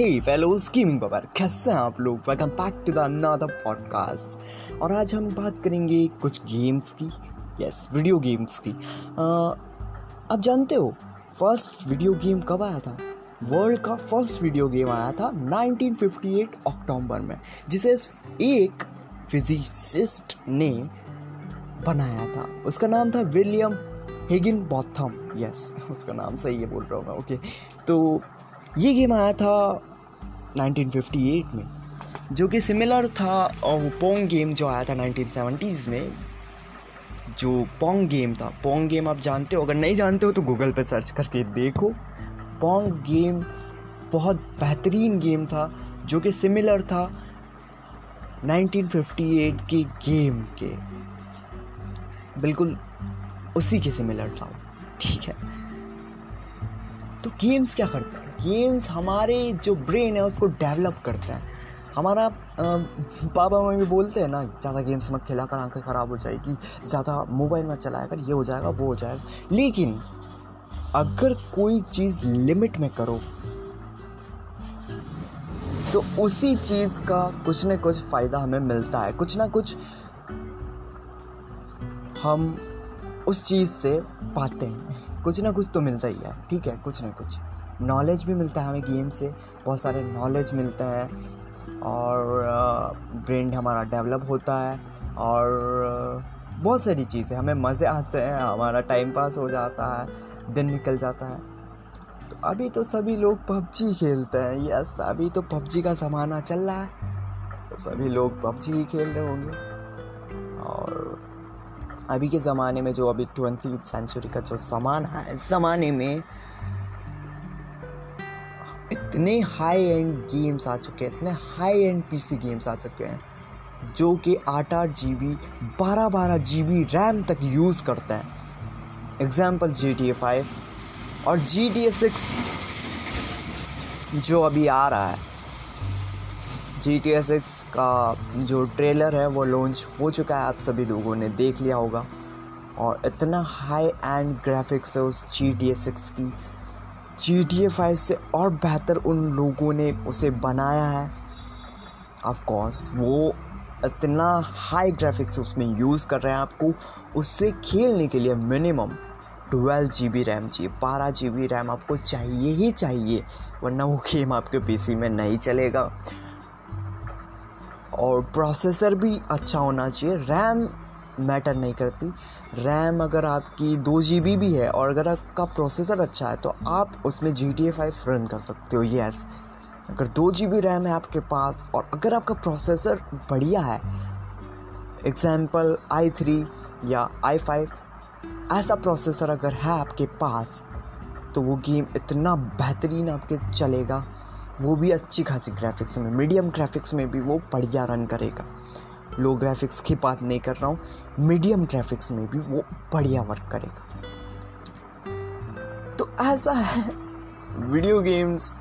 हे fellows gaming Babar कैसे हैं आप लोग? Welcome back to the another podcast और आज हम बात करेंगे कुछ गेम्स की। यस वीडियो गेम्स की। आप जानते हो फ़र्स्ट वीडियो गेम कब आया था? वर्ल्ड का फ़र्स्ट वीडियो गेम आया था 1958 अक्टूबर में, जिसे एक फिजिसिस्ट ने बनाया था। उसका नाम था विलियम हेगिन बॉथम यस उसका नाम सही है बोल रहा हूँ मैं ओके तो ये गेम आया था 1958 में, जो कि सिमिलर था पोंग गेम जो आया था 1970s में, जो पोंग गेम था। पोंग गेम आप जानते हो, अगर नहीं जानते हो तो गूगल पर सर्च करके देखो। पोंग गेम बहुत बेहतरीन गेम था, जो कि सिमिलर था 1958 के गेम के। बिल्कुल उसी के सिमिलर था। ठीक है। तो गेम्स क्या करते हैं? गेम्स हमारे जो ब्रेन है उसको डेवलप करता है। हमारा पापा मम्मी बोलते हैं ना, ज़्यादा गेम्स मत खेला कर, आँखें ख़राब हो जाएगी। ज़्यादा मोबाइल मत चलाया कर, ये हो जाएगा, वो हो जाएगा। लेकिन अगर कोई चीज़ लिमिट में करो तो उसी चीज़ का कुछ ना कुछ फ़ायदा हमें मिलता है। कुछ ना कुछ हम उस चीज़ से पाते हैं। कुछ ना कुछ तो मिलता ही है, ठीक है? कुछ ना कुछ। नॉलेज भी मिलता है हमें गेम से, बहुत सारे नॉलेज मिलते हैं और ब्रेन हमारा डेवलप होता है और बहुत सारी चीज़ें, हमें मज़े आते हैं, हमारा टाइम पास हो जाता है, दिन निकल जाता है। तो अभी तो सभी लोग पबजी खेलते हैं यस अभी तो पबजी का ज़माना चल रहा है तो सभी लोग पबजी ही खेल रहे होंगे। और अभी के ज़माने में जो अभी ट्वेंटी सेंचुरी का जो सामान है ज़माने में इतने हाई एंड गेम्स आ चुके हैं, इतने हाई एंड पीसी गेम्स आ चुके हैं, जो कि आठ आठ जी बी बारह बारह जी बी रैम तक यूज़ करते हैं। Example G T A five और जी टी ए सिक्स जो अभी आ रहा है। जी टी ए सिक्स का जो ट्रेलर है, वो लॉन्च हो चुका है, आप सभी लोगों ने देख लिया होगा। और इतना हाई एंड ग्राफिक्स है उस जी टी ए सिक्स की जी टी ए फाइव से और बेहतर उन लोगों ने उसे बनाया है। ऑफकोर्स वो इतना हाई ग्राफिक्स उसमें यूज़ कर रहे हैं आपको। उससे खेलने के लिए minimum twelve G B RAM चाहिए, बारह जी बी रैम आपको चाहिए ही चाहिए, वरना वो गेम आपके पीसी में नहीं चलेगा। और प्रोसेसर भी अच्छा होना चाहिए रैम मैटर नहीं करती। रैम अगर आपकी दो जी बी भी है और अगर आपका प्रोसेसर अच्छा है तो आप उसमें जी टी फाइव रन कर सकते हो येस अगर दो जी बी रैम है आपके पास और अगर आपका प्रोसेसर बढ़िया है एग्ज़ाम्पल आई थ्री या आई फाइव ऐसा प्रोसेसर अगर है आपके पास तो वो गेम इतना बेहतरीन आपके चलेगा। वो भी अच्छी खासी ग्राफिक्स में मीडियम ग्राफिक्स में भी वो बढ़िया रन करेगा। लो ग्राफिक्स की बात नहीं कर रहा हूँ मीडियम ग्राफिक्स में भी वो बढ़िया वर्क करेगा। तो ऐसा है वीडियो गेम्स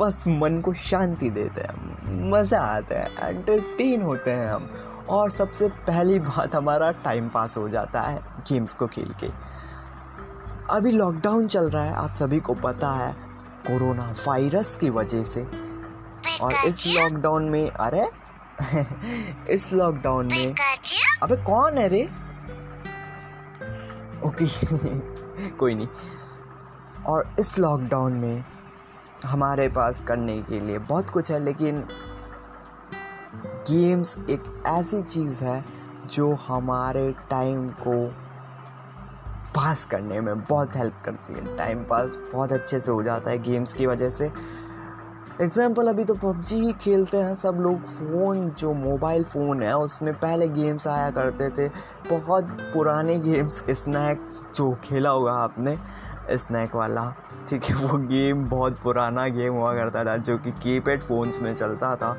बस मन को शांति देते हैं मज़ा आता है एंटरटेन होते हैं हम। और सबसे पहली बात हमारा टाइम पास हो जाता है गेम्स को खेल के। अभी लॉकडाउन चल रहा है आप सभी को पता है कोरोना वायरस की वजह से। और इस लॉकडाउन में अरे इस लॉकडाउन में। अबे कौन है रे? ओके कोई नहीं। और इस लॉकडाउन में हमारे पास करने के लिए बहुत कुछ है, लेकिन गेम्स एक ऐसी चीज़ है जो हमारे टाइम को पास करने में बहुत हेल्प करती है। टाइम पास बहुत अच्छे से हो जाता है गेम्स की वजह से। एग्ज़ाम्पल अभी तो पबजी ही खेलते हैं सब लोग फ़ोन, जो मोबाइल फ़ोन है, उसमें पहले गेम्स आया करते थे। बहुत पुराने गेम्स स्नैक जो खेला होगा आपने स्नैक वाला, ठीक है, वो गेम बहुत पुराना गेम हुआ करता था, जो कि कीपैड फ़ोन्स में चलता था।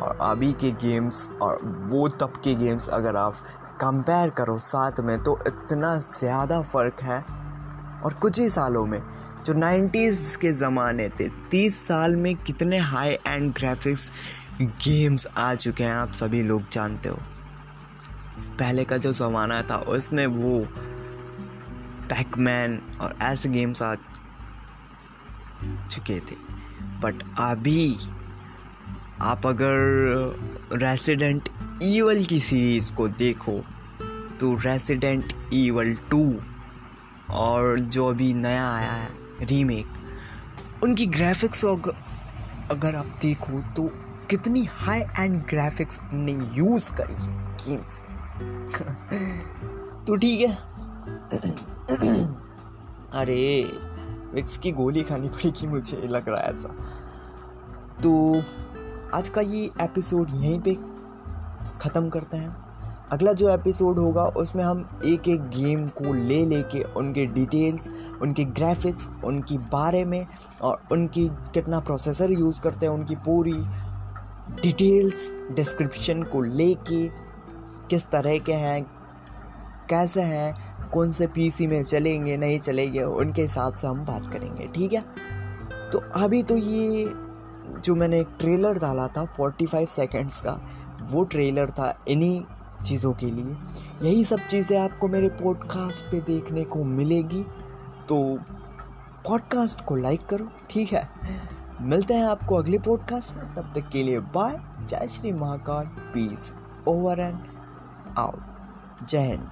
और अभी के गेम्स और वो तब के गेम्स अगर आप कंपेयर करो साथ में तो इतना ज़्यादा फ़र्क है। और कुछ ही सालों में जो नाइन्टीज़ के ज़माने थे, तीस साल में कितने हाई एंड ग्राफिक्स गेम्स आ चुके हैं, आप सभी लोग जानते हो। पहले का जो ज़माना था, उसमें वो पैकमैन और ऐसे गेम्स आ चुके थे। बट अभी आप अगर रेसिडेंट ईवल की सीरीज़ को देखो तो रेसिडेंट ईवल टू और जो अभी नया आया है रीमेक। उनकी ग्राफिक्स अगर आप देखो तो कितनी हाई एंड ग्राफिक्स उनने यूज़ करी है गेम्स तो ठीक है। अरे विक्स की गोली खानी पड़ेगी मुझे लग रहा है ऐसा। तो आज का ये एपिसोड यहीं पे ख़त्म करते हैं। अगला जो एपिसोड होगा, उसमें हम एक एक गेम को ले लेके, उनके डिटेल्स उनके ग्राफिक्स उनकी बारे में और उनकी कितना प्रोसेसर यूज़ करते हैं, उनकी पूरी डिटेल्स डिस्क्रिप्शन को लेके किस तरह के हैं, कैसे हैं, कौन से पीसी में चलेंगे, नहीं चलेंगे, उनके हिसाब से हम बात करेंगे, ठीक है? तो अभी तो ये जो मैंने एक ट्रेलर डाला था 45 सेकंड्स का, वो ट्रेलर था, इन्हीं चीज़ों के लिए। यही सब चीज़ें आपको मेरे पॉडकास्ट पे देखने को मिलेगी। तो पॉडकास्ट को लाइक करो, ठीक है? मिलते हैं आपको अगले पॉडकास्ट में। तब तक के लिए bye Jai Shri Mahakal. Peace over and out Jai Hind.